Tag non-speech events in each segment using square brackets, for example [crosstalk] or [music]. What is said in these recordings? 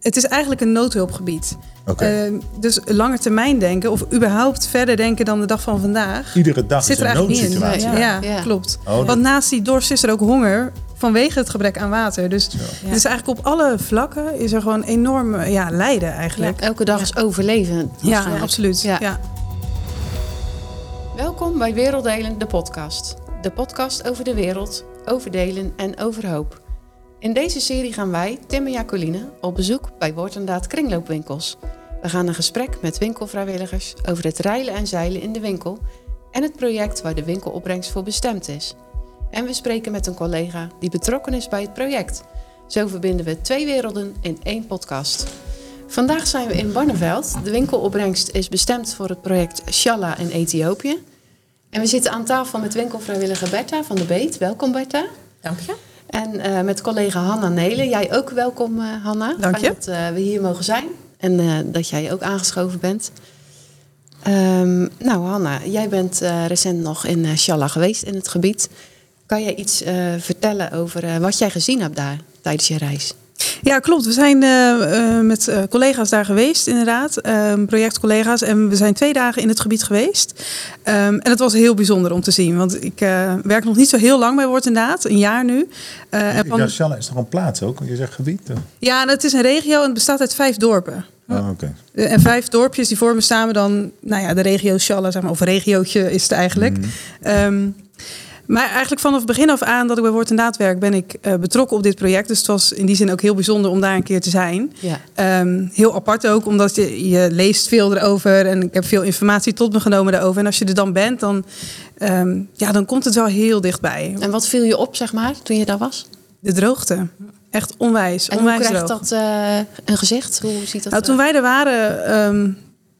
het is eigenlijk een noodhulpgebied. Oké. Eh, dus lange termijn denken of überhaupt verder denken dan de dag van vandaag. Iedere dag Zit is er een eigenlijk niet in. noodsituatie. Ja, Ja. klopt. Oh, Want naast die dorst is er ook honger vanwege het gebrek aan water. Dus het is eigenlijk op alle vlakken is er gewoon enorm eh, ja, lijden eigenlijk. Elke dag is overleven. Ja, absoluut. Ja. Ja. Welkom bij Werelddelen, de podcast. De podcast over de wereld, over delen en over hoop. In deze serie gaan wij, Tim en Jacoline, op bezoek bij Woord en Daad kringloopwinkels. We gaan een gesprek met winkelvrijwilligers over het reilen en zeilen in de winkel en het project waar de winkelopbrengst voor bestemd is. En we spreken met een collega die betrokken is bij het project. Zo verbinden we twee werelden in één podcast. Vandaag zijn we in Barneveld. De winkelopbrengst is bestemd voor het project Shala in Ethiopië. En we zitten aan tafel met winkelvrijwilliger Bertha van de Beet. Welkom Bertha. Dank je. En eh, met collega Hanna Nelen. Jij ook welkom eh, Hanna. Dank je. Dat eh, we hier mogen zijn. En dat jij ook aangeschoven bent. Ehm, nou Hanna, jij bent recent nog in Shala geweest in het gebied. Kan jij iets vertellen over wat jij gezien hebt daar tijdens je reis? Ja, klopt. We zijn eh, eh, met eh, collega's daar geweest, inderdaad. Ehm, projectcollega's. En we zijn twee dagen in het gebied geweest. Ehm, en het was heel bijzonder om te zien. Want ik werk nog niet zo heel lang bij Woord inderdaad. Een jaar nu. Eh, en van- Ja, Sjalle is toch een plaats ook? Je zegt gebied? toch? ja, en het is een regio en het bestaat uit vijf dorpen. Oh, oké. Eh, En vijf dorpjes die vormen samen dan, nou ja, de regio Sjalle, zeg maar, of regiootje is het eigenlijk. Ehm, maar eigenlijk vanaf het begin af aan dat ik bij Woord en Daad werk, ben ik eh, betrokken op dit project. Dus het was in die zin ook heel bijzonder om daar een keer te zijn. Ja. Ehm, heel apart ook, omdat je, je leest veel erover en ik heb veel informatie tot me genomen daarover. En als je er dan bent, dan, ehm, ja, dan komt het wel heel dichtbij. En wat viel je op, zeg maar, toen je daar was? De droogte. Echt onwijs. En hoe onwijs krijgt droog. dat eh, een gezicht? Hoe ziet dat Nou, toen wij er waren, ehm,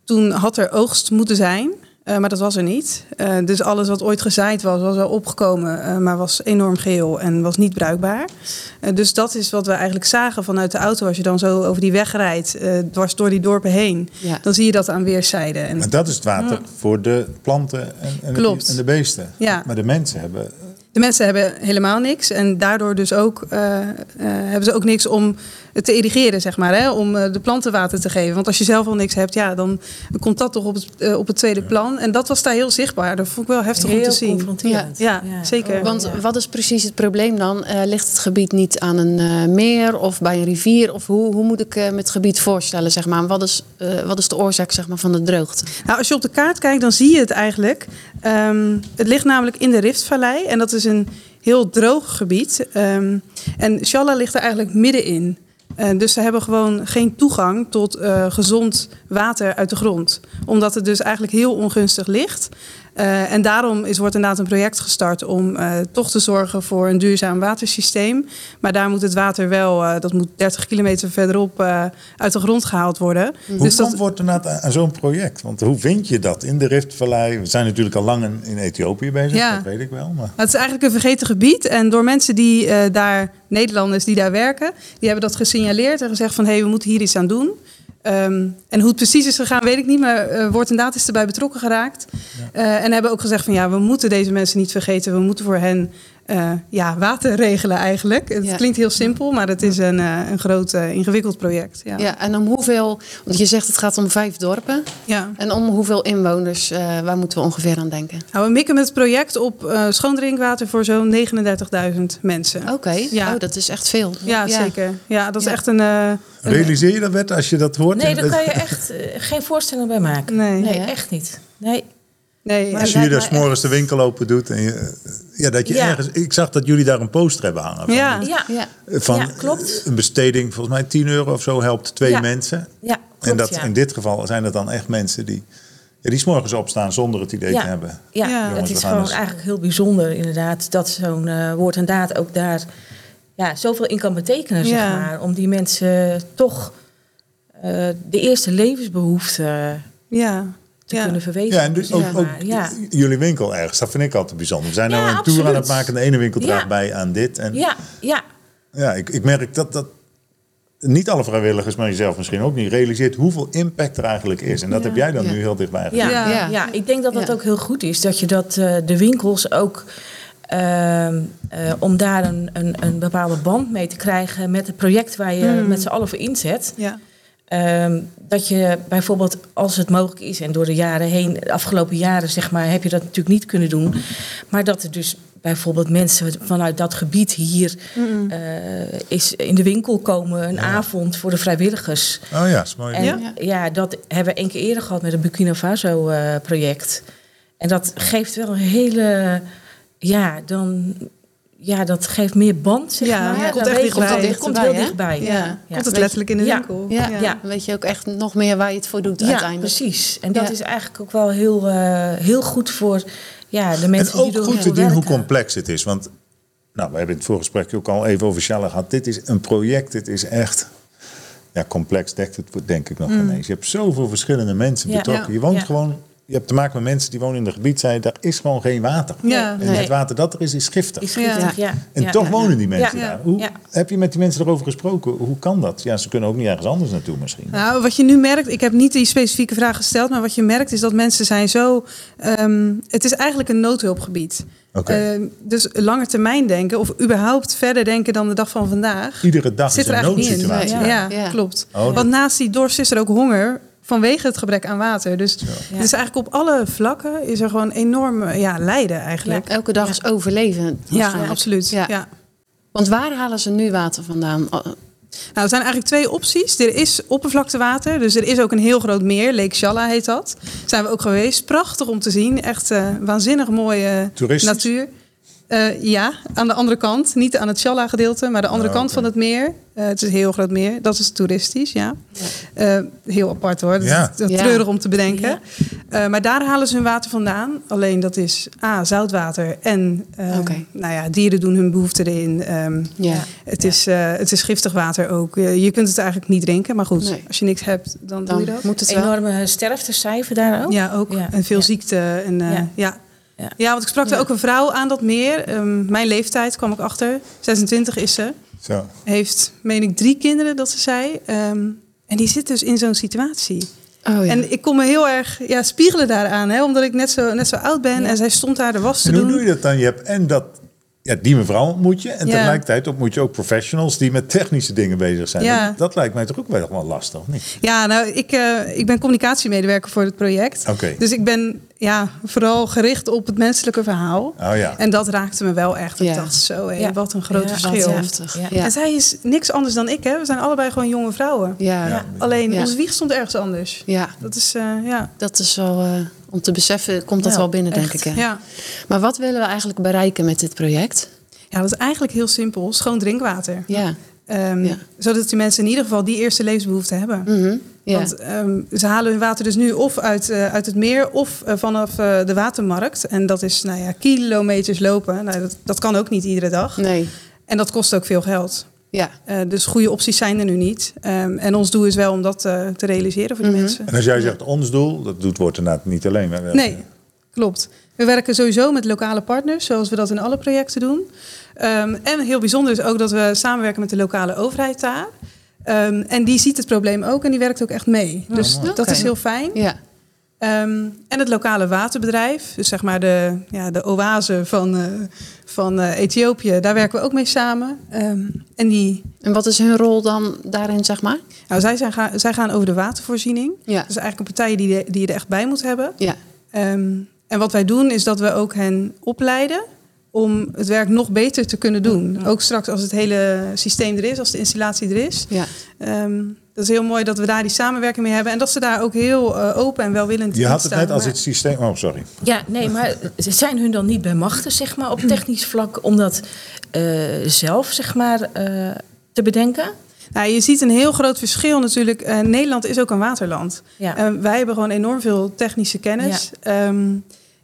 toen had er oogst moeten zijn. Eh, maar dat was er niet. Eh, dus alles wat ooit gezaaid was, was wel opgekomen. eh, maar was enorm geel en was niet bruikbaar. Eh, dus dat is wat we eigenlijk zagen vanuit de auto. Als je dan zo over die weg rijdt, eh, dwars door die dorpen heen. Ja. Dan zie je dat aan weerszijden. En Maar dat is het water voor de planten en, en, de, Klopt. en de beesten. Ja. Maar de mensen hebben... De mensen hebben helemaal niks. En daardoor dus ook, eh, eh, hebben ze ook niks om het te irrigeren, zeg maar. Hè? Om eh, de planten water te geven. Want als je zelf al niks hebt, ja, dan komt dat toch op het, eh, op het tweede plan. En dat was daar heel zichtbaar. Dat vond ik wel heftig om te zien. confronterend. Ja, zeker. Want ja. wat is precies het probleem dan? Eh, ligt het gebied niet aan een meer of bij een rivier? Of hoe, hoe moet ik me het gebied voorstellen? Zeg maar? Wat, is, eh, wat is de oorzaak zeg maar, van de droogte? Nou, als je op de kaart kijkt, dan zie je het eigenlijk. Ehm, het ligt namelijk in de Riftvallei. En dat is een heel droog gebied. Ehm, en Shala ligt er eigenlijk middenin. Eh, dus ze hebben gewoon geen toegang tot eh, gezond water uit de grond. Omdat het dus eigenlijk heel ongunstig ligt. Eh, en daarom is, wordt inderdaad een project gestart om eh, toch te zorgen voor een duurzaam watersysteem. Maar daar moet het water wel, eh, dat moet 30 kilometer verderop uit de grond gehaald worden. Hoe Dus komt dat, wordt er nou aan, aan zo'n project? Want hoe vind je dat in de Riftvallei? We zijn natuurlijk al lang in, in Ethiopië bezig, Ja. dat weet ik wel. Maar... Het is eigenlijk een vergeten gebied. En door mensen die daar, Nederlanders die daar werken, die hebben dat gesignaleerd en gezegd van hé, hey, we moeten hier iets aan doen. Ehm, en hoe het precies is gegaan, weet ik niet. Maar eh Woord en Daad is erbij betrokken geraakt. Eh, en hebben ook gezegd van ja, we moeten deze mensen niet vergeten. We moeten voor hen eh, ja, water regelen eigenlijk. Het Ja. klinkt heel simpel, maar het is een, eh, een groot eh, ingewikkeld project. Ja. Ja. en om hoeveel, want je zegt het gaat om vijf dorpen. Ja. En om hoeveel inwoners, eh, waar moeten we ongeveer aan denken? Nou, we mikken met het project op schoon drinkwater voor zo'n 39.000 mensen. Oké, Ja. oh, dat is echt veel. Ja, zeker. Ja, dat is Ja. echt een... Realiseer je dat, Bert, als je dat hoort? Nee, daar kan je echt geen voorstelling bij maken. Nee. Nee, echt niet. Nee. Nee, Maar- Als je dus mij morgens de winkel open doet en je, ja, dat je Ja. ergens. Ik zag dat jullie daar een poster hebben hangen. Van, Ja. Ja, van Ja, klopt. een besteding, volgens mij 10 euro of zo, helpt twee Ja. mensen. ja en klopt, dat, ja. in dit geval zijn het dan echt mensen die, ja, die 's morgens opstaan zonder het idee Ja. te hebben. Ja. Jongens, het is gewoon eigenlijk heel bijzonder inderdaad dat zo'n eh, woord en daad ook daar ja, zoveel in kan betekenen, zeg maar. Om die mensen toch eh, de eerste levensbehoeften ja. Te Ja. kunnen verwezen. Ja, en dus ook, ook ja. jullie winkel ergens, dat vind ik altijd bijzonder. We zijn Ja, nou een tour aan het absoluut. maken. De ene winkel draagt Ja. bij aan dit. En ja, ja, ja, ik, ik merk dat, dat niet alle vrijwilligers, maar jezelf misschien ook niet, realiseert hoeveel impact er eigenlijk is. En dat Ja. heb jij dan Ja. nu heel dichtbij ja, gezien. ja. Ja. ja. ik denk dat dat Ja. ook heel goed is. Dat je dat eh, de winkels ook Ehm, eh, om daar een, een, een bepaalde band mee te krijgen met het project waar je Hmm. met z'n allen voor inzet. Ja. Ehm, dat je bijvoorbeeld, als het mogelijk is, en door de jaren heen, de afgelopen jaren zeg maar, heb je dat natuurlijk niet kunnen doen. Maar dat er dus bijvoorbeeld mensen vanuit dat gebied hier Mm. eh, is in de winkel komen, een avond voor de vrijwilligers. Oh ja, is mooi. En Ja. ja, dat hebben we één keer eerder gehad met het Burkina Faso eh, project. En dat geeft wel een hele, ja, dan, ja, dat geeft meer band, zeg Ja, maar. het komt echt dichtbij. Het komt heel dichtbij. Ja. Ja. Komt het letterlijk in de Ja. winkel. Ja, Ja. dan weet je ook echt nog meer waar je het voor doet Ja, uiteindelijk. precies. En dat Ja. is eigenlijk ook wel heel, eh, heel goed voor ja, de mensen En ook die er goed te doen hoe complex het is. Want nou, we hebben in het voorgesprek ook al even over Shalla gehad. Dit is een project, dit is echt... Ja, complex dekt het denk ik nog ineens. Je hebt zoveel verschillende mensen Mm. Ja. betrokken. Ja. Je woont Ja. gewoon... Je hebt te maken met mensen die wonen in een gebied, zijn, daar is gewoon geen water. Ja. En Nee. het water dat er is, is giftig. Is giftig, ja. En Ja. toch Ja. wonen die mensen Ja. daar. Hoe, Ja. Heb je met die mensen erover gesproken? Hoe kan dat? Ja, ze kunnen ook niet ergens anders naartoe misschien. Nou, wat je nu merkt, ik heb niet die specifieke vraag gesteld, maar wat je merkt is dat mensen zijn zo. ehm, het is eigenlijk een noodhulpgebied. Oké. Ehm, dus langer termijn denken of überhaupt verder denken dan de dag van vandaag. Iedere dag Zit is er een noodsituatie. Nee. Ja, Ja. klopt. Oh, Want naast die dorst is er ook honger vanwege het gebrek aan water. Dus het is eigenlijk op alle vlakken is er gewoon enorm eh, ja, lijden eigenlijk. Ja, Elke dag is overleven. waarschijnlijk. absoluut. Ja. Ja. Want waar halen ze nu water vandaan? Oh, Nou, er zijn eigenlijk twee opties. Er is oppervlaktewater, dus er is ook een heel groot meer. Lake Shalla heet dat. Zijn we ook geweest. Prachtig om te zien. Echt eh, waanzinnig mooie natuur. Eh, ja, aan de andere kant. Niet aan het Shalla gedeelte, maar de andere Oh, kant van het meer. Eh, het is een heel groot meer. Dat is toeristisch, ja. Eh, heel apart hoor. Dat Ja. is Ja. treurig om te bedenken. Ja. Eh, maar daar halen ze hun water vandaan. Alleen dat is A, zoutwater. En nou ja, dieren doen hun behoefte erin. Ehm, ja. het, is, eh, het is giftig water ook. Je, je kunt het eigenlijk niet drinken. Maar goed, Nee. als je niks hebt, dan, doe je dat. moet het wel. Enorme sterftecijfer daar ook. Ja, ook. Ja. En veel Ja. ziekte. En, eh, ja. Ja. Want ik sprak er ook een vrouw aan dat meer. Ehm, mijn leeftijd kwam ik achter. 26 is ze. Zo. Heeft, meen ik, drie kinderen, dat ze zei. Ehm, en die zit dus in zo'n situatie. Oh, ja. En ik kon me heel erg ja, spiegelen daaraan. Hè, omdat ik net zo, net zo oud ben. Ja. En zij stond daar de was te En hoe doen. doe je dat dan? Je hebt en dat, ja, die mevrouw ontmoet je. En Ja. tegelijkertijd ontmoet je ook professionals die met technische dingen bezig zijn. Ja. Dat, dat lijkt mij toch ook wel wel lastig, of niet? Ja, nou, ik, eh, ik ben communicatiemedewerker voor het project. Oké. Dus ik ben ja, vooral gericht op het menselijke verhaal. Oh ja. En dat raakte me wel echt. Ik Ja. dacht zo, hé, Ja. wat een groot Ja, verschil. Ja. Ja. En zij is niks anders dan ik, hè. We zijn allebei gewoon jonge vrouwen. Ja. Ja. Ja. Alleen, Ja. onze wieg stond ergens anders. Dat is, eh, ja. dat is wel... eh, om te beseffen komt dat wel binnen, denk ik. Hè? Ja. Maar wat willen we eigenlijk bereiken met dit project? ja, dat is eigenlijk heel simpel. Schoon drinkwater. Ja. Ehm, Ja. Zodat die mensen in ieder geval die eerste levensbehoefte hebben. Ja. Want ehm, ze halen hun water dus nu of uit, eh, uit het meer of eh, vanaf eh, de watermarkt. En dat is nou ja, kilometers lopen. Nou, dat, dat kan ook niet iedere dag. Nee. En dat kost ook veel geld. Ja. Eh, dus goede opties zijn er nu niet. Ehm, en ons doel is wel om dat eh, te realiseren voor die Mhm. mensen. En als jij zegt ons doel, dat doet wordt inderdaad niet alleen. Nee, klopt. We werken sowieso met lokale partners, zoals we dat in alle projecten doen. Ehm, en heel bijzonder is ook dat we samenwerken met de lokale overheid daar. Ehm, en die ziet het probleem ook en die werkt ook echt mee. Dus mooi. dat is heel fijn. Ja. Ehm, en het lokale waterbedrijf, dus zeg maar de, ja, de oase van, eh, van eh, Ethiopië, daar werken we ook mee samen. Ehm, en die, En wat is hun rol dan daarin, zeg maar? nou, zij, zijn, ga- zij gaan over de watervoorziening. Ja. Dus eigenlijk een partij die, de- die je er echt bij moet hebben. Ja. Ehm, en wat wij doen is dat we ook hen opleiden om het werk nog beter te kunnen doen. Ook straks als het hele systeem er is, als de installatie er is. Ja. Dat is heel mooi dat we daar die samenwerking mee hebben. En dat ze daar ook heel eh, open en welwillend Je in had het net als het systeem... Oh, sorry. Ja, nee, maar zijn hun dan niet bij machten, zeg maar, op technisch vlak, om dat eh, zelf, zeg maar, eh, te bedenken? Nou, je ziet een heel groot verschil natuurlijk. Eh, Nederland is ook een waterland. Ja. Wij hebben gewoon enorm veel technische kennis ehm,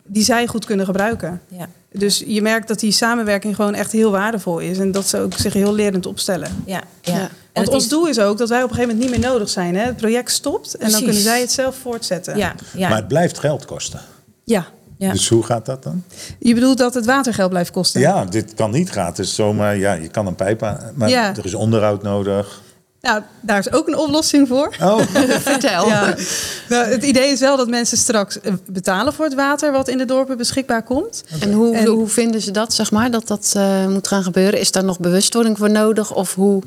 die zij goed kunnen gebruiken. ja, Dus je merkt dat die samenwerking gewoon echt heel waardevol is. En dat ze ook zich heel lerend opstellen. ja, ja. Want ons is- doel is ook dat wij op een gegeven moment niet meer nodig zijn. Hè? Het project stopt en dan kunnen zij het zelf voortzetten. Ja, ja, Maar het blijft geld kosten. ja. ja. Dus hoe gaat dat dan? Je bedoelt dat het watergeld blijft kosten? Ja, dit kan niet gratis zomaar. Ja, je kan een pijp aan, maar Ja. er is onderhoud nodig. Nou, daar is ook een oplossing voor. Oh, [laughs] Vertel. Ja. Nou, het idee is wel dat mensen straks eh, betalen voor het water wat in de dorpen beschikbaar komt. En hoe, En- hoe vinden ze dat, zeg maar, dat dat eh, moet gaan gebeuren? Is daar nog bewustwording voor nodig? Of hoe?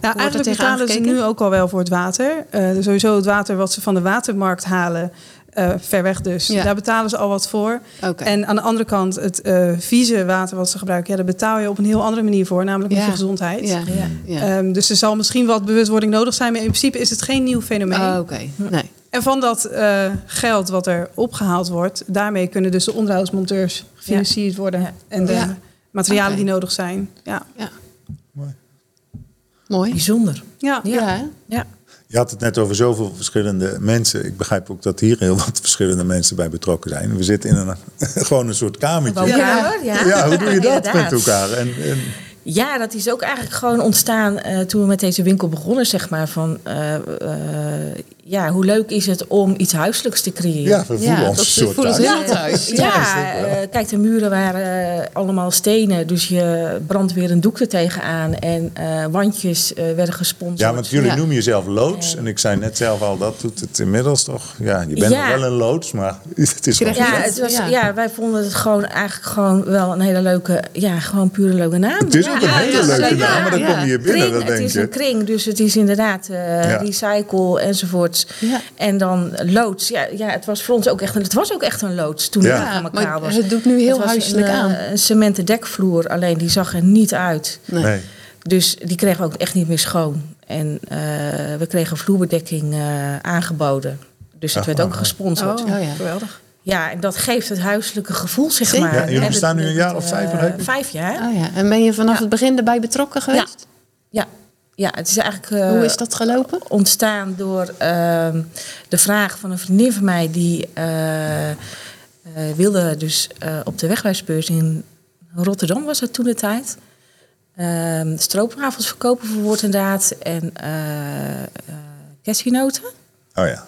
Nou, eigenlijk betalen ze nu ook al wel voor het water. Eh, sowieso het water wat ze van de watermarkt halen, eh, ver weg dus. Ja. Daar betalen ze al wat voor. En aan de andere kant, het eh, vieze water wat ze gebruiken, ja, daar betaal je op een heel andere manier voor, namelijk met Ja. je gezondheid. Ja. Ja. ja. Ehm, dus er zal misschien wat bewustwording nodig zijn, maar in principe is het geen nieuw fenomeen. Oh, Oké, nee. En van dat eh, geld wat er opgehaald wordt, daarmee kunnen dus de onderhoudsmonteurs gefinancierd worden. En de Ja. materialen die nodig zijn. Ja. Mooi. Bijzonder. Ja. Ja. Je had het net over zoveel verschillende mensen. Ik begrijp ook dat hier heel wat verschillende mensen bij betrokken zijn. We zitten in een, [laughs] gewoon een soort kamertje. Ja. Ja, hoe doe je dat met elkaar? En, en, Ja, dat is ook eigenlijk gewoon ontstaan eh, toen we met deze winkel begonnen, zeg maar. Van, eh, eh, ja, hoe leuk is het om iets huiselijks te creëren? ja, we voelen Ja, ons dat een soort voelen thuis. thuis. Ja, Ja, zeker. eh, kijk, de muren waren eh, allemaal stenen, dus je brandt weer een doek er tegenaan. En eh, wandjes eh, werden gesponsord. Ja, want jullie Ja. noemen jezelf loods. En ik zei net zelf al, dat doet het inmiddels toch. Ja, je bent wel een loods, maar [laughs] het is gewoon... Ja, dat? het was, Ja. ja. wij vonden het gewoon eigenlijk gewoon wel een hele leuke, ja, gewoon pure leuke naam. Het is ook een Ja, hele ja, leuke naam, maar dan Ja. kom je hier binnen, Kring, dan het denk is een kring, dus het is inderdaad eh, Ja. Ja. En dan loods. Ja, ja, het was voor ons ook echt een, het was ook echt een loods toen Ja. het aan elkaar maar was. het doet nu heel Het was huiselijk een, eh, aan. Een cementen dekvloer, alleen die zag er niet uit. Nee. Nee. Dus die kregen we ook echt niet meer schoon. En eh, we kregen vloerbedekking eh, aangeboden. Dus het Ach, werd ook ah, gesponsord. Oh, ja. geweldig. Ja, en dat geeft het huiselijke gevoel, zeg Zeker. maar. Ja, jullie En bestaan nu een jaar of vijf, ik? Vijf jaar. Oh ja. En ben je vanaf Ja. het begin erbij betrokken geweest? Ja, ja het is eigenlijk eh, Hoe is dat gelopen? ontstaan door ehm, de vraag van een vriendin van mij... die eh, eh, wilde dus eh, op de wegwijsbeurs in Rotterdam, was dat toen de tijd... ehm stroopwafels verkopen voor woord en daad en eh eh, cashewnoten. Oh ja.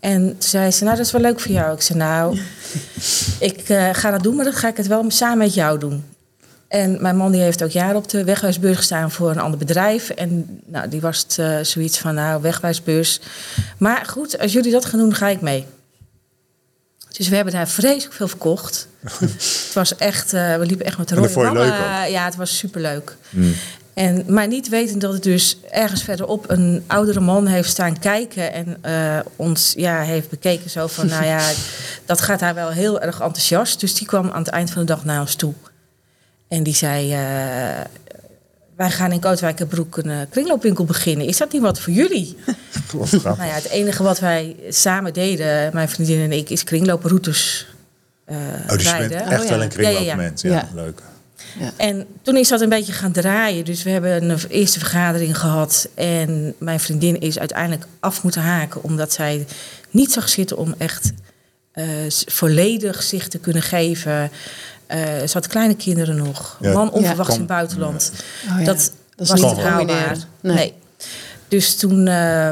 En toen zei ze, nou dat is wel leuk voor jou. Ik zei, nou, [laughs] ik eh, ga dat doen, maar dan ga ik het wel samen met jou doen. En mijn man die heeft ook jaren op de wegwijsbeurs gestaan voor een ander bedrijf. En nou, die was het eh, zoiets van, nou, wegwijsbeurs. Maar goed, als jullie dat gaan doen, ga ik mee. Dus we hebben daar vreselijk veel verkocht. [laughs] het was echt, eh, we liepen echt met de rode wammen. Ja, het was superleuk. En, maar niet wetend dat het dus ergens verderop een oudere man heeft staan kijken en eh, ons ja, heeft bekeken zo van, nou ja, [laughs] dat gaat haar wel heel erg enthousiast. Dus die kwam aan het eind van de dag naar ons toe. En die zei, eh, wij gaan in Kootwijkerbroek een eh, kringloopwinkel beginnen. Is dat niet wat voor jullie? [laughs] Nou ja, het enige wat wij samen deden, mijn vriendin en ik, is kringlooproutes eh Oh, dus je rijden. bent echt Oh, wel een kringloopmens. Ja, Ja. leuk. En toen is dat een beetje gaan draaien. Dus we hebben een eerste vergadering gehad. En mijn vriendin is uiteindelijk af moeten haken. Omdat zij niet zag zitten om echt eh, volledig zich te kunnen geven. Eh, ze had kleine kinderen nog. Ja. Man onverwachts Kom. in het buitenland. Oh ja. Dat, Dat is was niet haalbaar. Nee. Nee. Dus toen eh,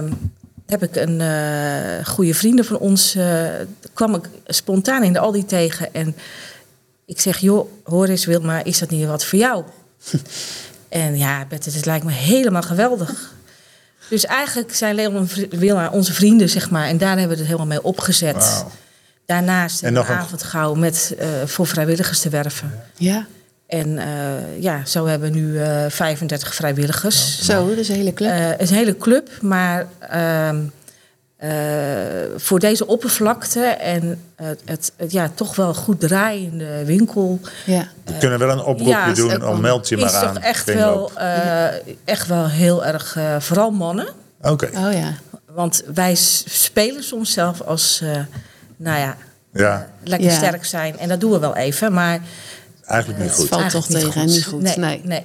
heb ik een eh goede vrienden van ons... eh, kwam ik spontaan in de Aldi tegen. En ik zeg, joh, hoor eens Wilma, is dat niet wat voor jou? [laughs] en ja, Bette, het lijkt me helemaal geweldig. Dus eigenlijk zijn Leon en Wilma onze vrienden, zeg maar. En daar hebben we het helemaal mee opgezet. Daarnaast En een nog een- avondgauw met, eh, voor vrijwilligers te werven. Ja. En eh, ja, zo hebben we nu eh 35 vrijwilligers. Zo, dat is een hele club. Eh, het is een hele club, maar ehm, eh, voor deze oppervlakte en het, het, het ja, toch wel goed draaiende winkel. ja. We kunnen wel een oproepje ja, is doen, om meld je maar is aan. toch echt Kringloop. wel, eh, echt wel heel erg, vooral mannen. Oké. Oh ja. Want wij spelen soms zelf als, eh, nou ja, Ja, lekker Ja. sterk zijn. En dat doen we wel even, maar eigenlijk niet Het goed. valt eigenlijk toch tegen en niet goed. Nee, Nee. nee.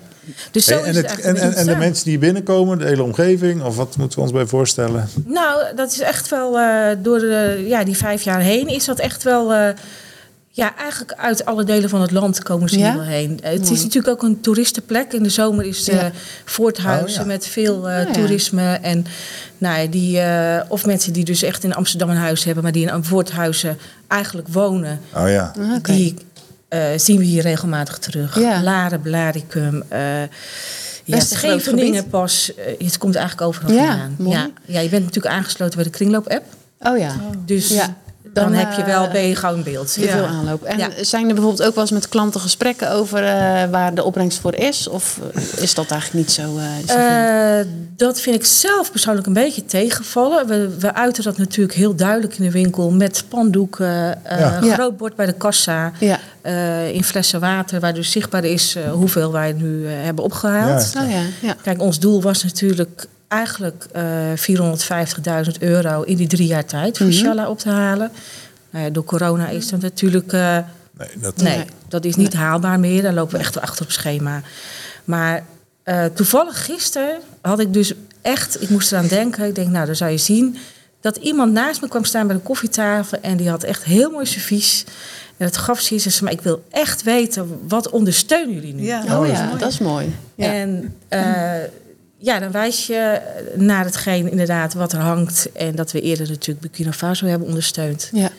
Dus zo Hey, en, is het, het, en, en, en de mensen die binnenkomen, de hele omgeving, of wat moeten we ons bij voorstellen? Nou, dat is echt wel eh, door de, ja, die vijf jaar heen is dat echt wel. eh, ja, eigenlijk uit alle delen van het land komen ze Ja? hier wel heen. Eh, het Mooi. is natuurlijk ook een toeristenplek. In de zomer is Ja. Voorthuizen Oh, ja. met veel eh, Oh, ja. toerisme. En nou, ja, die, eh, of mensen die dus echt in Amsterdam een huis hebben, maar die in Voorthuizen eigenlijk wonen. Oh ja. Ah. Die eh, zien we hier regelmatig terug. Ja. Laren, Blaricum. eh, Ja, Scheveningen pas, eh, het komt eigenlijk overal Ja, vandaan. mooi. Ja, ja, je bent natuurlijk aangesloten bij de Kringloop-app. Oh ja, Dus Ja, dan, dan, heb je wel, ben je gauw in beeld. heel Ja. veel aanloop. En Ja. zijn er bijvoorbeeld ook wel eens met klanten gesprekken over eh, waar de opbrengst voor is? Of is dat eigenlijk niet zo? eh, zo? Eh, dat vind ik zelf persoonlijk een beetje tegenvallen. We, we uiten dat natuurlijk heel duidelijk in de winkel met spandoeken, eh Ja. Ja. groot bord bij de kassa, ja. eh, in flessen water, waar dus zichtbaar is hoeveel wij nu hebben opgehaald. Ja. Oh ja, ja. Kijk, ons doel was natuurlijk eigenlijk eh 450.000 euro in die drie jaar tijd voor Mhm. Shala op te halen. Nou ja, door corona is dat natuurlijk. eh, Nee, dat, Nee, dat is niet haalbaar meer. Daar lopen we echt achter op schema. Maar eh, toevallig gisteren had ik dus echt... Ik moest eraan denken. Ik denk, nou, dan zou je zien... dat iemand naast me kwam staan bij de koffietafel... en die had echt heel mooi servies. En het gaf ze zei, maar ik wil echt weten... wat ondersteunen jullie nu? Ja. Oh, ja, dat is mooi. Ja. En eh, ja, dan wijs je naar hetgeen inderdaad wat er hangt... en dat we eerder natuurlijk Burkina Faso hebben ondersteund. ja.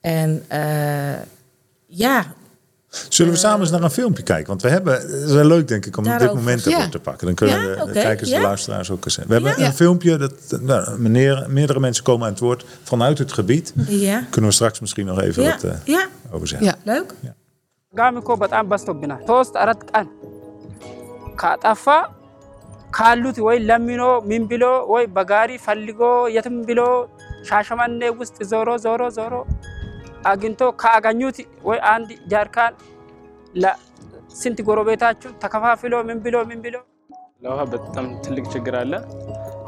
En eh, ja, Zullen we samen eens naar een filmpje kijken? Want we hebben, het is wel leuk denk ik om op dit moment erop Ja. te pakken. Dan kunnen Ja, de, kijkers, de ja. luisteraars ook eens. We hebben Ja. een filmpje, dat, nou, meneer, meerdere mensen komen aan het woord vanuit het gebied. ja, Kunnen we straks misschien nog even ja, wat eh, ja, over zeggen. Ja. leuk. ጋሚ ካሉት ወይ ለሚኖ ምን ብሎ ወይ በጋሪ ፈልጎ የትም ብሎ ሻሸመኔ ውስጥ ዞሮ ዞሮ ዞሮ አግኝቶ ካገኙት ወይ አንድ ጃርካን ለስንት ጎረቤታችሁ ተከፋፍሎ ምን ብሎ ምን ብሎ ለውሃ በጣም ትልቅ ችግር አለ።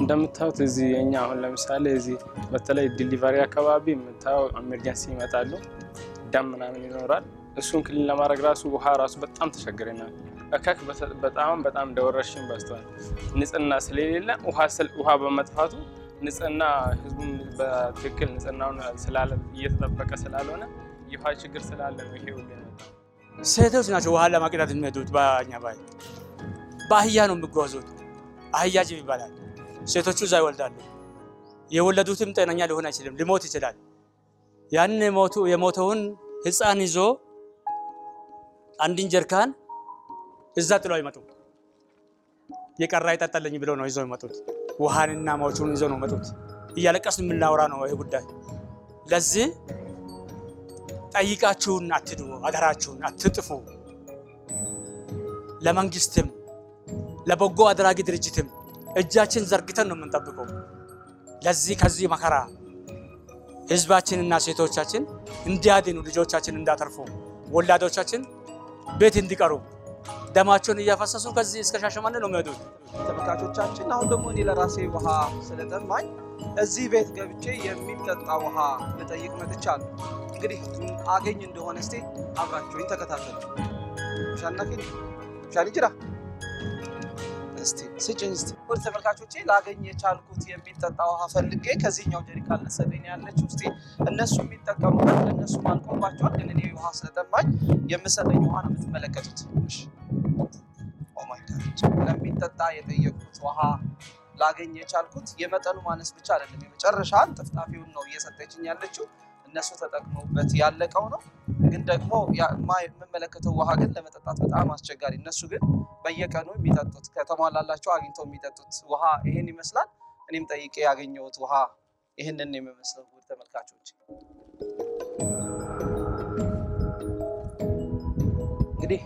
እንደምታዩት እዚህ የኛ አሁን ለምሳሌ እዚህ በተለይ ዲሊቨሪ አካባቢ የምታየው ኤመርጀንሲ ይመጣሉ፣ ደም ምናምን ይኖራል። እሱን ክሊን ለማድረግ ራሱ ውሃ ራሱ በጣም ተቸግረናል። እከክ በጣም በጣም እንደ ወረርሽኝ በዝቷል። ንጽህና ስለሌለ ውሃ በመጥፋቱ ንጽህና ህዝቡም በትክክል ንጽህናውን እየተጠበቀ ስላልሆነ የውሃ ችግር ስላለ ይሄ ሁሉ ሴቶች ናቸው ውሃ ለማቅዳት የሚሄዱት። በኛ ባይ በአህያ ነው የሚጓዙት። አህያ ጅብ ይባላል። ሴቶቹ እዛ ይወልዳሉ። የወለዱትም ጤነኛ ሊሆን አይችልም፣ ሊሞት ይችላል። ያንን የሞተውን ህፃን ይዞ አንድን ጀርካን እዛ ጥሎ አይመጡም። የቀራ ይጠጣለኝ ብሎ ነው ይዘው ይመጡት። ውሃንና ሞቹን ይዘው ነው መጡት። እያለቀስን የምናወራ ነው ይሄ ጉዳይ። ለዚህ ጠይቃችሁን አትዱ፣ አደራችሁን አትጥፉ። ለመንግስትም ለበጎ አድራጊ ድርጅትም እጃችን ዘርግተን ነው የምንጠብቀው። ለዚህ ከዚህ መከራ ህዝባችንና ሴቶቻችን እንዲያድኑ፣ ልጆቻችን እንዳተርፉ፣ ወላዶቻችን ቤት እንዲቀሩ ደማቸውን እያፈሰሱ ከዚህ እስከ ሻሸመኔ ነው የሚሄዱት። ተመልካቾቻችን አሁን ደግሞ እኔ ለራሴ ውሃ ስለጠማኝ እዚህ ቤት ገብቼ የሚጠጣ ውሃ ልጠይቅ መጥቻለሁ። እንግዲህ አገኝ እንደሆነ እስቲ አብራችሁኝ ተከታተሉ። ሻናኪን ሻኒ ጅራ እስቲ ስጭኝ ተመልካቾቼ ላገኝ የቻልኩት የሚጠጣ ውሃ ፈልጌ ከዚህኛው ጀሪካን ነው ያለችው። እስቲ እነሱ የሚጠቀሙበት ለእነሱ አልቆባቸዋል፣ ግን እኔ ውሃ ስለጠማኝ የምሰጠኝ ውሃ ነው የምትመለከቱት። ጋድ ለሚጠጣ የጠየቁት ውሃ ላገኝ የቻልኩት የመጠኑ ማነስ ብቻ አይደለም፣ የመጨረሻ ጥፍጣፊውን ነው እየሰጠችኝ ያለችው። እነሱ ተጠቅመውበት ያለቀው ነው። ግን ደግሞ የምመለከተው ውሃ ግን ለመጠጣት በጣም አስቸጋሪ። እነሱ ግን በየቀኑ የሚጠጡት ከተሟላላቸው አግኝተው የሚጠጡት ውሃ ይሄን ይመስላል። እኔም ጠይቄ ያገኘሁት ውሃ ይህንን የሚመስለው። ውድ ተመልካቾች እንግዲህ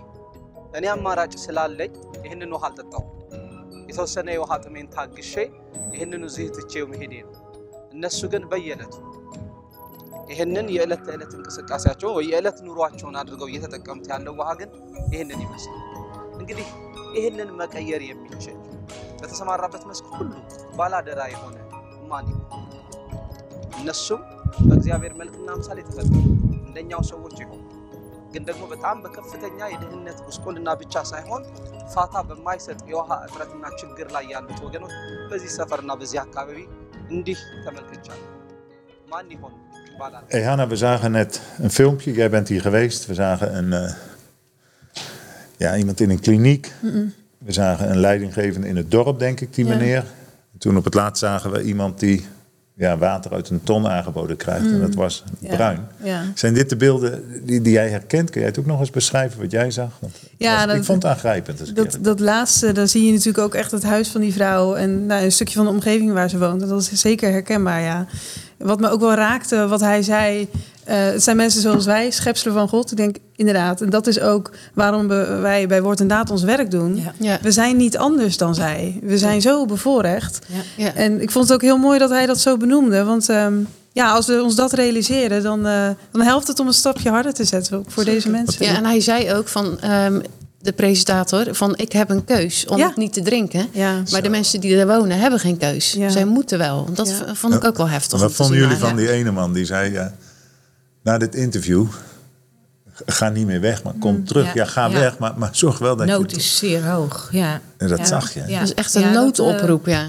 እኔ አማራጭ ስላለኝ ይህንን ውሃ አልጠጣው። የተወሰነ የውሃ ጥሜን ታግሼ ይህንን እዚህ ትቼው መሄዴ ነው። እነሱ ግን በየዕለቱ ይህንን የዕለት ተዕለት እንቅስቃሴያቸውን ወይ የዕለት ኑሯቸውን አድርገው እየተጠቀሙት ያለው ውሃ ግን ይህንን ይመስላል። እንግዲህ ይህንን መቀየር የሚችል በተሰማራበት መስክ ሁሉ ባላደራ የሆነ ማን? እነሱም በእግዚአብሔር መልክና ምሳሌ ተፈጠሩ እንደኛው ሰዎች ይሆኑ ግን ደግሞ በጣም በከፍተኛ የድህነት ጉስቁልና ብቻ ሳይሆን ፋታ በማይሰጥ የውሃ እጥረትና ችግር ላይ ያሉት ወገኖች በዚህ ሰፈርና በዚህ አካባቢ እንዲህ ተመልክቻለሁ። ማን ይሆን ይባላል። Hey Hanna, we zagen net een filmpje. Jij bent hier geweest. We zagen een, eh, ja, iemand in een kliniek. We zagen een leidinggevende in het dorp, denk ik, die Ja. meneer. Toen op het laatst zagen we iemand die ja, water uit een ton aangeboden krijgt. En dat was Mm. Ja. bruin. Ja. Zijn dit de beelden die, die jij herkent? Kun jij het ook nog eens beschrijven wat jij zag? Want Ja, was- dat- ik vond het aangrijpend. Dat, dat laatste, dan zie je natuurlijk ook echt het huis van die vrouw en nou, een stukje van de omgeving waar ze woont. Dat is zeker herkenbaar, ja. Wat me ook wel raakte, wat hij zei, eh, het zijn mensen zoals wij, schepselen van God. Ik denk inderdaad, en dat is ook waarom we- wij bij Woord en Daad ons werk doen. Ja. Ja. We zijn niet anders dan zij. We zijn zo bevoorrecht. Ja. Ja. En ik vond het ook heel mooi dat hij dat zo benoemde. Want ehm, ja, als we ons dat realiseren, dan, eh, dan helpt het om een stapje harder te zetten ook voor deze mensen. Ja, en hij zei ook van ehm, de presentator van ik heb een keus om Ja. het niet te drinken. Ja. Maar de mensen die er wonen hebben geen keus. Ja. Zij moeten wel. Dat Ja. vond ik ook wel heftig. Wat vonden jullie van ja. die ene man die zei... ja, na dit interview, ga niet meer weg, maar kom terug. Ja, Ja, ga ja. weg, maar, maar zorg wel dat Nood je... is zeer hoog, ja. En dat Ja. zag je. Ja. Dat is echt een Ja, dat, noodoproep, ja. eh,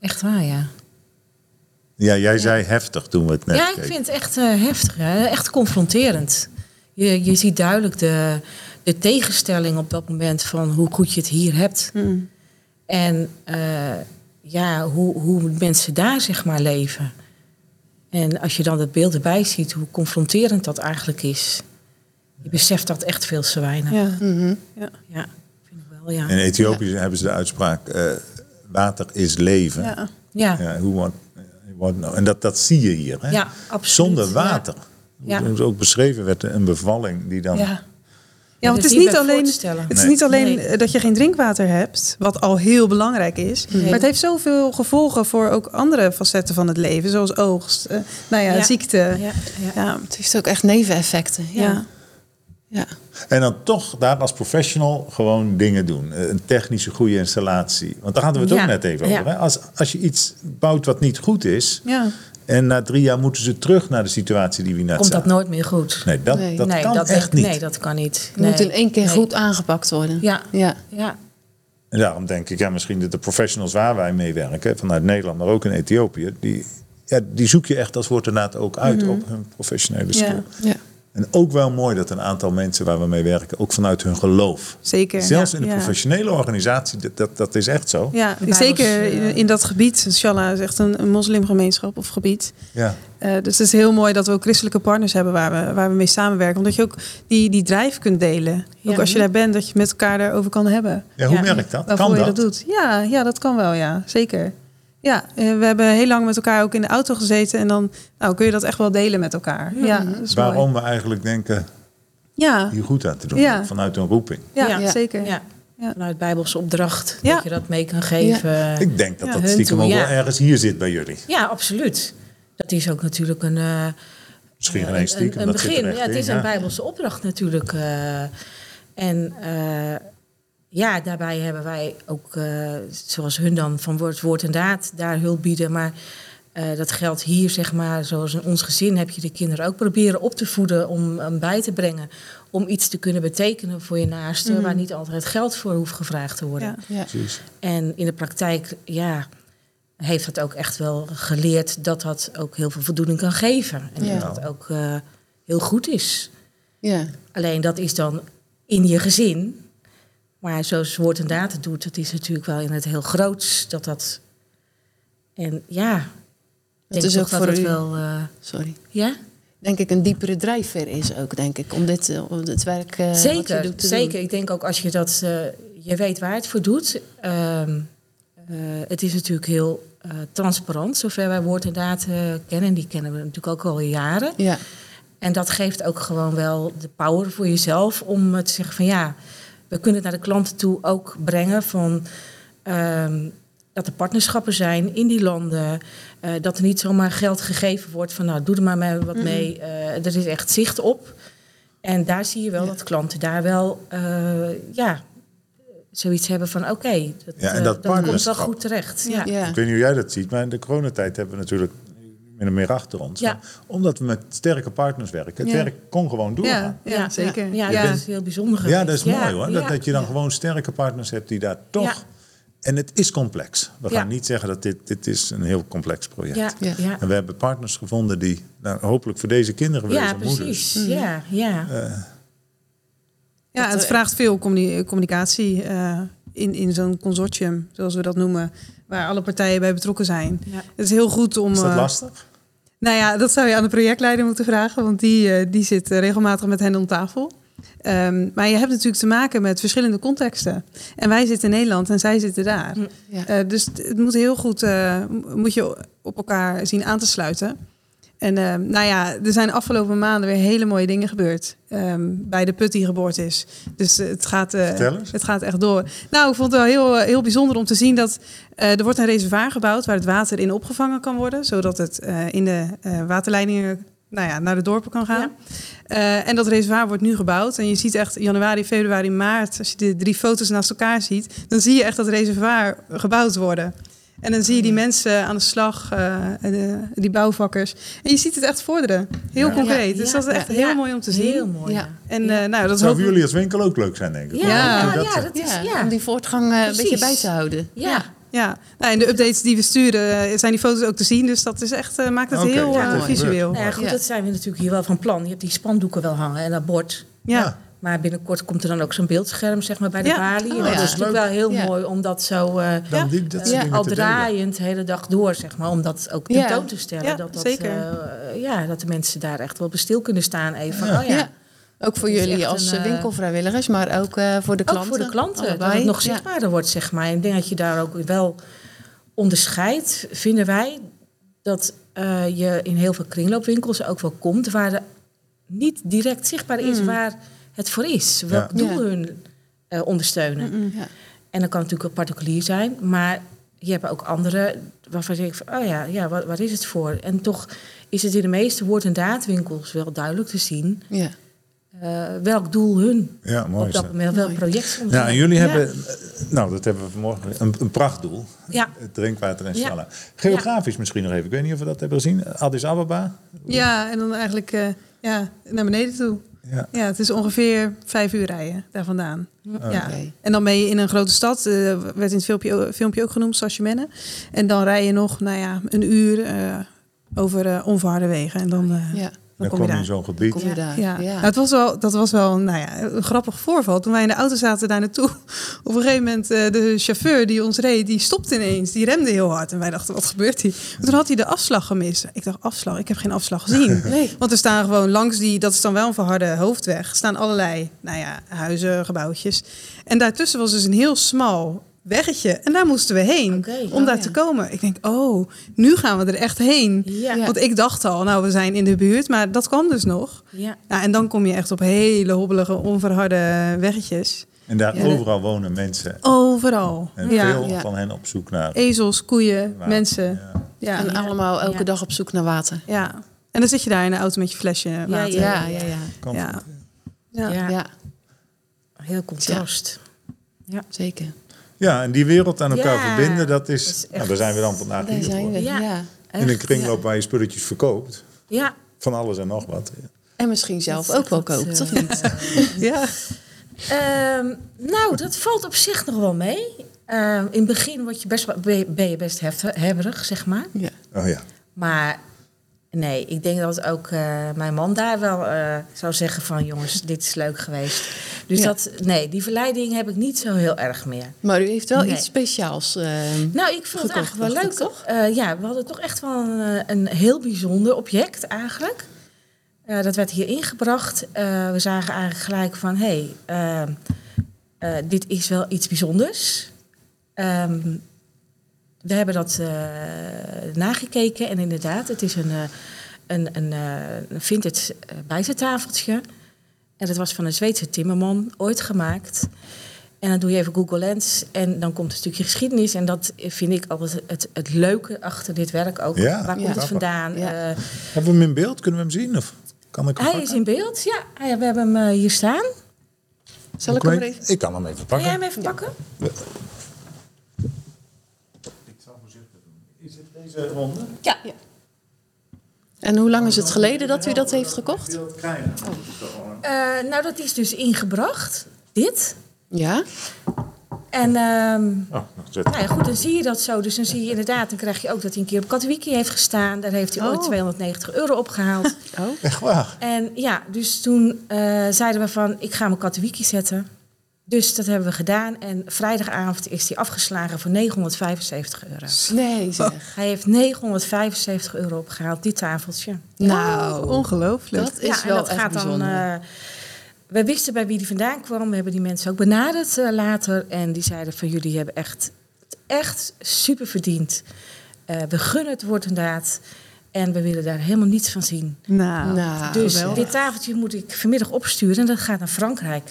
echt waar, ja. Ja, jij zei heftig toen we het net Ja, ik keken. vind het echt eh, heftig, hè? echt confronterend. Je, je ziet duidelijk de, de tegenstelling op dat moment van hoe goed je het hier hebt. Mm. En eh, ja, hoe, hoe mensen daar zeg maar leven. En als je dan het beeld erbij ziet, hoe confronterend dat eigenlijk is. Je beseft dat echt veel te weinig. Ja, Ja. Mhm. ja vind ik wel, ja. In Ethiopië hebben ze de uitspraak... eh, water is leven. Ja. Ja, Ja, hoe wordt, wordt nou- en dat, dat zie je hier. Hè? Ja, absoluut, Zonder ja. water. Ja. Hoe het ook beschreven werd, een bevalling die dan... Ja. Want het is niet alleen, het is niet alleen Nee. eh, dat je geen drinkwater hebt, wat al heel belangrijk is. Maar het heeft zoveel gevolgen voor ook andere facetten van het leven, zoals oogst, eh, nou ja, Ja. ziekte. ja, Ja. ja. Het heeft ook echt neveneffecten. Ja. Ja. Ja. En dan toch daar als professional gewoon dingen doen. Eh, Een technische goede installatie. Want daar hadden we het Ja, ook net even ja. over. Hè? Als, als je iets bouwt wat niet goed is... En na drie jaar moeten ze terug naar de situatie die we net Komt dat zagen. nooit meer goed? Nee, dat, Nee. dat nee, kan dat echt niet. Nee, dat kan niet. Het moet in één keer Nee. goed aangepakt worden. Ja. Ja. Ja, En daarom denk ik, ja, misschien dat de professionals waar wij mee werken... vanuit Nederland, maar ook in Ethiopië... die, ja, die zoek je echt als wordt inderdaad ook uit op hun professionele skill. Ja. Ja. En ook wel mooi dat een aantal mensen waar we mee werken... ook vanuit hun geloof... Zeker. Zelfs ja. in de Ja. professionele organisatie, dat, dat, dat is echt zo. Ja, Bijbels, zeker eh, in, in dat gebied. Inshallah is echt een, een moslimgemeenschap of gebied. Ja. Eh, dus het is heel mooi dat we ook christelijke partners hebben waar we, waar we mee samenwerken. Omdat je ook die, die drijf kunt delen. Ook als je daar bent, dat je met elkaar daarover kan hebben. Ja, hoe Ja. werkt dat? Waarvoor Kan je dat? dat doet. Ja, ja, dat kan wel, ja. Zeker. Ja, eh, we hebben heel lang met elkaar ook in de auto gezeten. En dan nou, kun je dat echt wel delen met elkaar. Ja, dat is mooi. Waarom we eigenlijk denken Ja, hier goed aan te doen. Ja. Vanuit een roeping. ja, Ja. zeker. ja. Ja. Vanuit Bijbelse opdracht. Ja. Dat je dat mee kan geven. Ik denk dat Ja, dat stiekem toe, ook ja. wel ergens hier zit bij jullie. Ja, absoluut. Dat is ook natuurlijk een, eh, Misschien geen een, stiekem. begin. er echt Ja, het in, is een Bijbelse opdracht natuurlijk. eh. en eh, ja, daarbij hebben wij ook, eh, zoals hun dan van woord, woord en daad, daar hulp bieden. Maar eh, dat geldt hier, zeg maar, zoals in ons gezin heb je de kinderen ook proberen op te voeden om bij te brengen. Om iets te kunnen betekenen voor je naaste, waar niet altijd geld voor hoeft gevraagd te worden. Ja. En in de praktijk, ja, heeft dat ook echt wel geleerd dat dat ook heel veel voldoening kan geven. En Ja. dat dat ook eh, heel goed is. Ja. Alleen dat is dan in je gezin. Maar zoals woord en daad het doet, dat is natuurlijk wel in het heel groots. Dat dat. En ja. Denk is ook dat voor het u- wel. eh, Sorry. ja? Denk ik een diepere drijfveer is ook, denk ik. Om dit, eh, om dit werk eh, wat zeker, doet te zeker. doen. Ik denk ook als je dat, je weet waar het voor doet. Ehm, eh, het is natuurlijk heel transparant, zover wij woord en daad eh, kennen. Die kennen we natuurlijk ook al jaren. Ja. En dat geeft ook gewoon wel de power voor jezelf om te zeggen van ja, we kunnen het naar de klanten toe ook brengen van ehm, dat er partnerschappen zijn in die landen. eh, dat er niet zomaar geld gegeven wordt van nou doe er maar mee wat mee. eh, er is echt zicht op. En daar zie je wel dat klanten daar wel eh, ja, zoiets hebben van oké, dat, Ja, en dat komt wel goed terecht. Ja. Ja. Ik weet niet hoe jij dat ziet, maar in de coronatijd hebben we natuurlijk min of meer achter ons. Ja. Omdat we met sterke partners werken. Het Ja. werk kon gewoon doorgaan. Ja, ja, zeker. Ja, Ja. dat is heel bijzonder. Ja, dat is mooi Ja, hoor. Dat, ja, dat je dan ja. gewoon sterke partners hebt die daar toch... Ja. En het is complex. We Ja. gaan niet zeggen dat dit, dit is een heel complex project Ja, Ja. ja. En we hebben partners gevonden die nou, hopelijk voor deze kinderen, voor Ja, deze moeders... precies. Ja, ja. Ja, Dat, het eh, vraagt veel communi- communicatie eh, in, in zo'n consortium, zoals we dat noemen, waar alle partijen bij betrokken zijn. Ja. Het is heel goed om. Is dat eh, lastig? Nou ja, dat zou je aan de projectleider moeten vragen, want die, eh, die zit eh, regelmatig met hen om tafel. Ehm, maar je hebt natuurlijk te maken met verschillende contexten. En wij zitten in Nederland en zij zitten daar. Ja. Eh, dus het moet heel goed moet je op elkaar zien aan te sluiten. En eh, nou ja, er zijn afgelopen maanden weer hele mooie dingen gebeurd. ehm, bij de put die geboord is. Dus eh, het gaat, eh, het gaat echt door. Nou, ik vond het wel heel, eh, heel bijzonder om te zien dat eh, er wordt een reservoir gebouwd waar het water in opgevangen kan worden. Zodat het eh, in de eh, waterleidingen nou ja, naar de dorpen kan gaan. Eh, en dat reservoir wordt nu gebouwd. En je ziet echt januari, februari, maart, als je de drie foto's naast elkaar ziet, dan zie je echt dat reservoir gebouwd worden. En dan zie je die mensen aan de slag, eh, en, eh, die bouwvakkers. En je ziet het echt vorderen. Heel Ja. concreet. Ja, dus dat is echt ja. heel Ja, mooi om te zien. Heel mooi. Ja. En eh, nou, dat zou voor jullie als winkel ook leuk zijn, denk ik. Ja, Ja, ja, dat, ja, dat is, Ja, ja. om die voortgang een beetje bij te houden. Ja. Ja, nou, in de updates die we sturen zijn die foto's ook te zien. Dus dat is echt, eh, maakt het heel visueel. Ja, goed, dat zijn we natuurlijk hier wel van plan. Je hebt die spandoeken wel hangen en dat bord. Ja. Maar binnenkort komt er dan ook zo'n beeldscherm zeg maar, bij de Ja. balie. Oh, en dat ja. is natuurlijk wel heel Ja. mooi om dat zo eh, Dan die, dat soort Ja. dingen al delen. draaiend de hele dag door, zeg maar, om dat ook Ja. tentoon te stellen. Ja, dat, dat, zeker. eh, ja, dat de mensen daar echt wel op stil kunnen staan. Even oh ja. Ja. Ook voor jullie als een, eh, eh, winkelvrijwilligers, maar ook eh, voor de Ook klanten. voor de klanten, dat Allebei. het nog Ja. zichtbaarder wordt, zeg maar. En ik denk dat je daar ook wel onderscheidt, vinden wij, dat eh, je in heel veel kringloopwinkels ook wel komt waar niet direct zichtbaar is waar het voor is. Welk Ja. doel Ja. hun eh, ondersteunen. Ja. En dat kan natuurlijk ook particulier zijn, maar je hebt ook andere waarvan je denkt van, oh ja, ja waar, waar is het voor? En toch is het in de meeste woord- en daadwinkels wel duidelijk te zien Ja. eh, welk doel hun Ja, mooi op is dat welk Mooi. project Ja, en jullie Ja. hebben, eh, nou dat hebben we vanmorgen, een, een prachtdoel. Ja. Het drinkwater en Ja. Shala. Geografisch misschien nog even. Ik weet niet of we dat hebben gezien. Addis Ababa. Ja, en dan eigenlijk eh, ja, naar beneden toe. Ja. Ja, het is ongeveer vijf uur rijden daar vandaan. Ja. Oké. En dan ben je in een grote stad, eh, werd in het filmpje, filmpje ook genoemd, Sasjemenne. En dan rij je nog, nou ja, een uur eh, over eh, onverharde wegen. En dan, eh, Ja. Dan Dan kom je kom je daar. in zo'n gebied. Kom je daar. Ja, Ja. Nou, het was wel, dat was wel nou ja, een grappig voorval. Toen wij in de auto zaten daar naartoe, [laughs] op een gegeven moment eh, de chauffeur die ons reed, die stopte ineens. Die remde heel hard. En wij dachten, wat gebeurt hier? Maar Toen had hij de afslag gemist. Ik dacht, afslag? Ik heb geen afslag gezien. [laughs] Nee. Want er staan gewoon langs die, dat is dan wel een verharde hoofdweg, staan allerlei nou ja, huizen, gebouwtjes. En daartussen was dus een heel smal weggetje. En daar moesten we heen Oké. om Oh, daar ja. te komen. Ik denk, oh, nu gaan we er echt heen. Ja. Ja. Want ik dacht al, nou, we zijn in de buurt, maar dat kwam dus nog. Ja. Ja, en dan kom je echt op hele hobbelige, onverharde weggetjes. En daar Ja. overal wonen mensen. Overal. En ja. veel Ja. van hen op zoek naar Ezels, koeien, water. mensen. Ja. Ja. En Ja. allemaal elke Ja. dag op zoek naar water. En dan zit je daar in de auto met je flesje water. Ja, ja, ja. Ja. Ja. Ja. Ja, Heel contrast. zeker. Ja, en die wereld aan elkaar Ja, verbinden, dat is... dat is echt- nou, daar zijn we dan vandaag Daar hier zijn voor. we. Ja. Ja. In een kringloop waar je spulletjes verkoopt. Ja. Van alles en nog wat. En misschien zelf Dat ook wel koopt, eh, of niet? [laughs] Ja. Ehm, nou, dat valt op zich nog wel mee. Ehm, in het begin word je best, wel- ben je- ben je best hef- hebberig, zeg maar. Ja. Oh ja. Maar nee, ik denk dat ook eh, mijn man daar wel eh, zou zeggen van... jongens, dit is leuk geweest. Dus Ja. dat, nee, die verleiding heb ik niet zo heel erg meer. Maar u heeft wel Nee. iets speciaals. eh, Nou, ik vond het eigenlijk wel leuk, toch? ja, we hadden toch echt wel een, een heel bijzonder object eigenlijk. Dat werd hier ingebracht. We zagen eigenlijk gelijk van, hé, hey, eh, eh, dit is wel iets bijzonders. Ehm, we hebben dat eh, nagekeken en inderdaad, het is een, eh, een, een, eh, een vintage bijzettafeltje. En dat was van een Zweedse timmerman, ooit gemaakt. En dan doe je even Google Lens en dan komt een stukje geschiedenis. En dat vind ik altijd het, het leuke achter dit werk ook. Ja, Waar komt ja. het vandaan? Ja. Eh, Hebben we hem in beeld? Kunnen we hem zien? Of kan ik hem hij pakken? is in beeld, ja. Ah ja, We hebben hem hier staan. zal ik hem even... Ik kan hem even Kan pakken. jij hem even pakken? Ik zal voorzichtig doen. Is het deze ronde? Ja. En hoe lang is het geleden dat u dat heeft gekocht? Eh, nou, dat is dus ingebracht. Dit. Ja? En ehm, Oh, nou ja, goed, dan zie je dat zo. Dus dan zie je inderdaad, dan krijg je ook dat hij een keer op Katwiki heeft gestaan. Daar heeft hij ooit Oh. 290 euro opgehaald. Echt waar? En ja, dus toen eh, zeiden we van, ik ga mijn Katwiki zetten. Dus dat hebben we gedaan. En vrijdagavond is hij afgeslagen voor 975 euro. Nee, zeg. Hij heeft 975 euro opgehaald, dit tafeltje. Nou, Ongelooflijk. dat is ja, en wel dat echt gaat dan. bijzonder. eh, we wisten bij wie die vandaan kwam. We hebben die mensen ook benaderd eh, later. En die zeiden van jullie hebben echt, echt super verdiend. Eh, we gunnen het woord inderdaad. En we willen daar helemaal niets van zien. Nou, nou, dus geweldig. dit tafeltje moet ik vanmiddag opsturen. En dat gaat naar Frankrijk.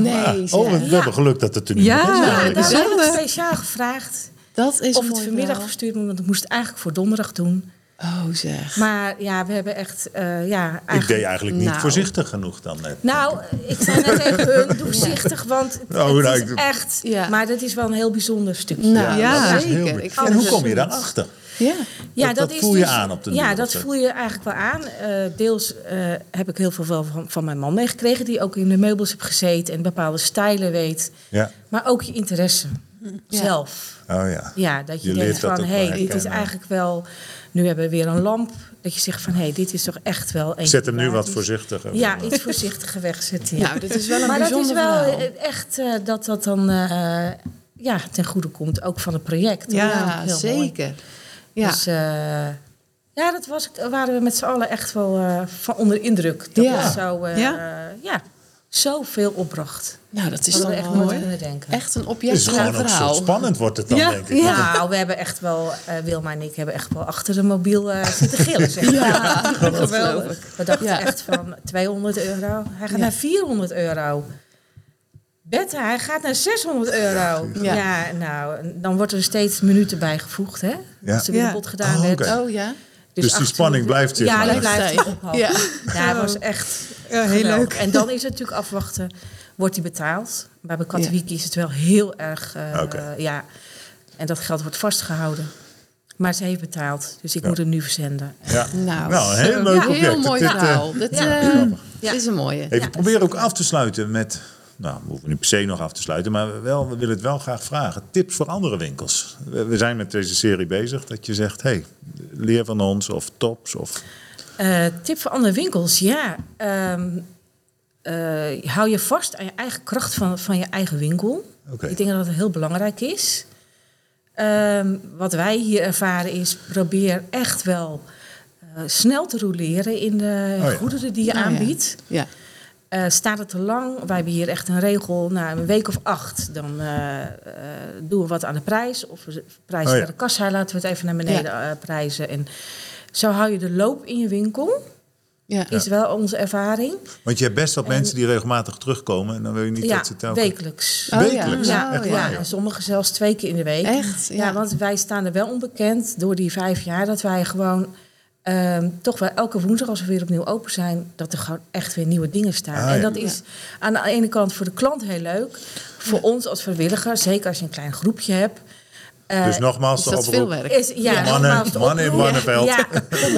nee, zeg. Oh, we, hebben geluk dat het er nu Ja. is. Ja, hebben we bijzonder. speciaal gevraagd. Dat is of het vanmiddag verstuurd moet. Want ik moest het eigenlijk voor donderdag doen. Oh, zeg. Maar ja, we hebben echt... eh, ja, Ik eigenlijk- deed eigenlijk niet Nou. voorzichtig genoeg dan net. Nou, ik zei net tegen hun, [laughs] doe voorzichtig, want het, Oh, nou, het ik- is echt... Ja. Maar dat is wel een heel bijzonder stukje. Nou, Ja, dat is heel zeker. Ik vind En hoe kom je goed. daar achter? Ja. Dat- dat voel je aan op de Ja, dat voel je eigenlijk wel aan. Eh, deels eh, heb ik heel veel wel van, van mijn man meegekregen... die ook in de meubels heeft gezeten en bepaalde stijlen weet. Ja. Maar ook je interesse zelf. Oh ja. Ja, dat je, Je denkt van, hé, hey, dit is eigenlijk wel... Nu hebben we weer een lamp. Dat je zegt van, hé, hey, dit is toch echt wel... een Zet hem nu wat voorzichtiger. Ja, iets voorzichtiger wegzetten. ja. Nou, dat is wel een maar dat is wel verhaal. echt eh, dat dat dan eh, ja, ten goede komt, ook van het project. Ja, mooi. zeker. Ja. Dus eh, ja, dat was, waren we met z'n allen echt wel eh, van onder indruk. Dat Ja. het zo, eh, Ja. ja, zoveel opbracht. nou, dat is Hadden dan echt nooit kunnen denken. echt een Het is gewoon ook zo spannend wordt het dan, Ja. denk ik. Nou, we hebben echt wel, eh, Wilma en ik hebben echt wel achter de mobiel eh, zitten gillen. Zeg. maar. Ja, geweldig. We dachten Ja. echt van 200 euro. Hij gaat naar 400 euro. Bette, hij gaat naar 600 euro. Ja. Ja. nou, dan wordt er steeds minuten bijgevoegd, hè? Ja. Als er weer Ja. een gedaan Oh, werd. Oh ja. Dus die spanning blijft, zeg Ja, die blijft ophouden. Ja. Ja, het was echt Ja, heel leuk. En dan is het natuurlijk afwachten, wordt hij betaald? Maar bij Katowiki is het wel heel erg, eh, Oké. ja. En dat geld wordt vastgehouden. Maar ze heeft betaald, dus ik Ja. moet het nu verzenden. Ja. Nou, Nou, een heel leuk Ja, object. Heel mooi Dit, eh, verhaal. Dit ja. eh, Ja. is een mooie. Even Ja. proberen ook af te sluiten met... Nou, we hoeven niet per se nog af te sluiten, maar we, wel, we willen het wel graag vragen. Tips voor andere winkels. We, we zijn met deze serie bezig dat je zegt... hey, leer van ons of tops of... Eh, tip voor andere winkels, ja. Ehm, eh, hou je vast aan je eigen kracht van, van je eigen winkel. Ik denk dat dat heel belangrijk is. Ehm, wat wij hier ervaren is, probeer echt wel eh, snel te roleren in de Oh ja. goederen die je Oh ja. aanbiedt. Ja. Eh, staat het te lang? Wij hebben hier echt een regel. Na een week of acht, dan eh, eh, doen we wat aan de prijs. Of we prijzen Oh ja. naar de kassa, laten we het even naar beneden eh, prijzen. En zo hou je de loop in je winkel. Ja. Is wel onze ervaring. Want je hebt best wat En- mensen die regelmatig terugkomen... en dan wil je niet ja, dat ze telkens... wekelijks. Oh, ja. Wekelijks? Ja, Oh, Echt ja. waar, sommigen zelfs twee keer in de week. Echt? Ja, Ja. want wij staan er wel onbekend door die vijf jaar dat wij gewoon ehm, toch wel elke woensdag als we weer opnieuw open zijn, dat er gewoon echt weer nieuwe dingen staan. Ah, en ja. dat is aan de ene kant voor de klant heel leuk, voor ons als vrijwilliger, zeker als je een klein groepje hebt. eh, Dus nogmaals, Is dat veel oproep. werk? is, ja, Mannen- mannen in. Ja,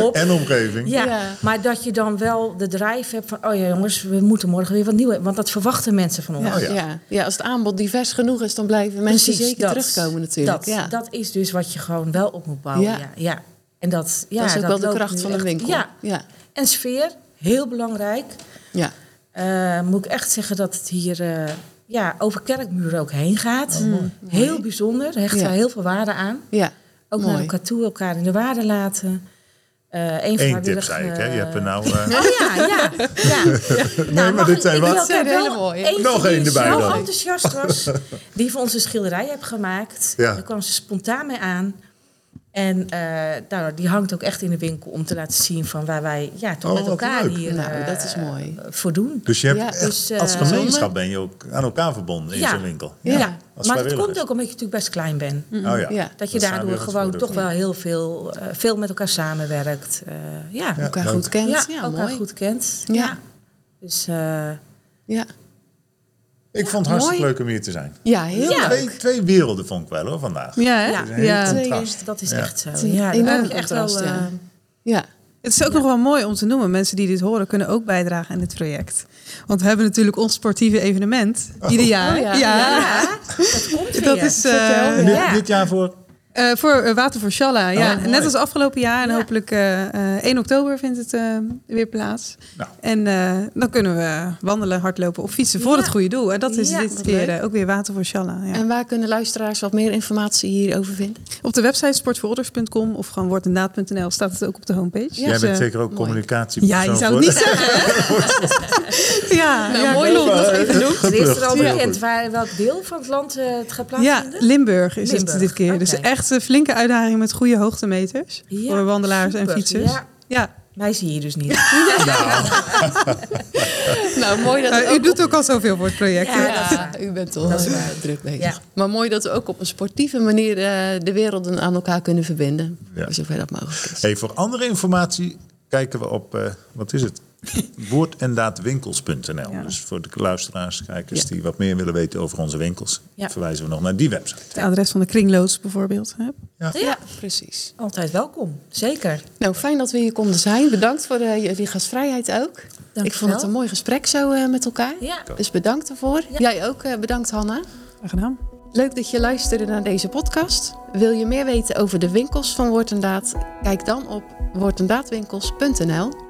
op. [laughs] En omgeving. Ja, Ja. maar dat je dan wel de drive hebt van... oh ja jongens, we moeten morgen weer wat nieuw hebben. Want dat verwachten mensen van ons. Ja, Oh, ja. ja. Ja. als het aanbod divers genoeg is, dan blijven mensen Precies, zeker dat. terugkomen natuurlijk. Dat, ja. dat is dus wat je gewoon wel op moet bouwen. Ja. Ja. En dat, ja, dat is ook wel de kracht van een echt- winkel. Ja, ja. en sfeer, heel belangrijk. ja. Eh, moet ik echt zeggen dat het hier eh, ja, over kerkmuren ook heen gaat. heel bijzonder, Oh, Ja. wij heel veel waarde aan. ja. Ook Mooi. naar elkaar toe, elkaar in de waarde laten. Eh Eén tip zei ik, hè? Je hebt er nou... eh, Oh ja, ja. ja. [laughs] nee, Nou, maar dit zijn wat... zijn hele mooie. Nog die één erbij zo dan. enthousiast was, [laughs] die voor onze schilderij heb gemaakt. Ja. Daar kwam ze spontaan mee aan. En eh, nou, die hangt ook echt in de winkel om te laten zien van waar wij ja, toch Oh, met elkaar leuk. hier Nou, eh, dat is mooi. voor doen. Dus je hebt Ja, echt, dus, eh, als gemeenschap ben je ook aan elkaar verbonden in Ja. zo'n winkel. Ja, maar het vrijwilligers. komt ook omdat je natuurlijk best klein bent. Oh ja. Ja. Dat je Dat daardoor gewoon toch wel heel veel, eh, veel met elkaar samenwerkt. Eh, ja, Ja. Elkaar goed kent. ja, Ja, elkaar mooi. goed kent. Ja. Ja. Dus eh, Ja. Ik vond het hartstikke Mooi. leuk om hier te zijn. ja, heel Ja. Twee, twee werelden vond ik wel hoor, vandaag. Ja, hè? Ja. Contrast. dat is Ja. echt zo. Het is een Ja, je echt wel, ja. eh, Ja. Het is ook nog wel mooi om te noemen. Mensen die dit horen kunnen ook bijdragen aan dit project. Want we hebben natuurlijk ons sportieve evenement ieder jaar. Oh ja. Ja, dat komt weer. Dat is eh, En dit, Ja. dit jaar voor eh, voor eh, Water voor Shalla. Ja. Oh, mooi. Net als afgelopen jaar. En Ja. hopelijk eh, eh, 1 oktober vindt het eh, weer plaats. Nou. En eh, dan kunnen we wandelen, hardlopen of fietsen voor Ja. het goede doel. En dat is Ja, dit keer ook weer Water voor Shalla. Ja. En waar kunnen luisteraars wat meer informatie hierover vinden? Op de website sportvoorouders.com of gewoon woordendaad.nl staat het ook op de homepage. Jij Dus, bent zeker ook communicatie. Ja, je zou het niet [laughs] zeggen. [laughs] ja, Nou, ja, mooi nog even doen. Is er al Ja. bekend waar, welk deel van het land het gaat Ja, plaatsvinden? Limburg is Limburg, het dit keer. Dus oké. Echt een flinke uitdaging met goede hoogtemeters. Ja, voor wandelaars en fietsers. Ja, Ja. mij zie je dus niet. [laughs] Nou, mooi dat we u ook doet ook al zoveel voor het project. Ja, u bent toch druk bezig. Ja. Maar mooi dat we ook op een sportieve manier eh, de werelden aan elkaar kunnen verbinden. Zover dat mogelijk is. Hey, voor andere informatie kijken we op, eh, wat is het? [laughs] Ja. Dus voor de luisteraars, kijkers Ja. die wat meer willen weten over onze winkels, Ja. verwijzen we nog naar die website. Het adres van de kringloods bijvoorbeeld. Hè? Ja, precies. Altijd welkom, zeker. Nou, fijn dat we hier konden zijn. Bedankt voor de, jullie gastvrijheid ook. Dank ik vond wel. het een mooi gesprek zo eh, met elkaar. Ja. Dus bedankt daarvoor. Ja. Jij ook eh, bedankt, Hanna. Graag gedaan. Leuk dat je luisterde naar deze podcast. Wil je meer weten over de winkels van Woord en Daad? Kijk dan op woordendaadwinkels.nl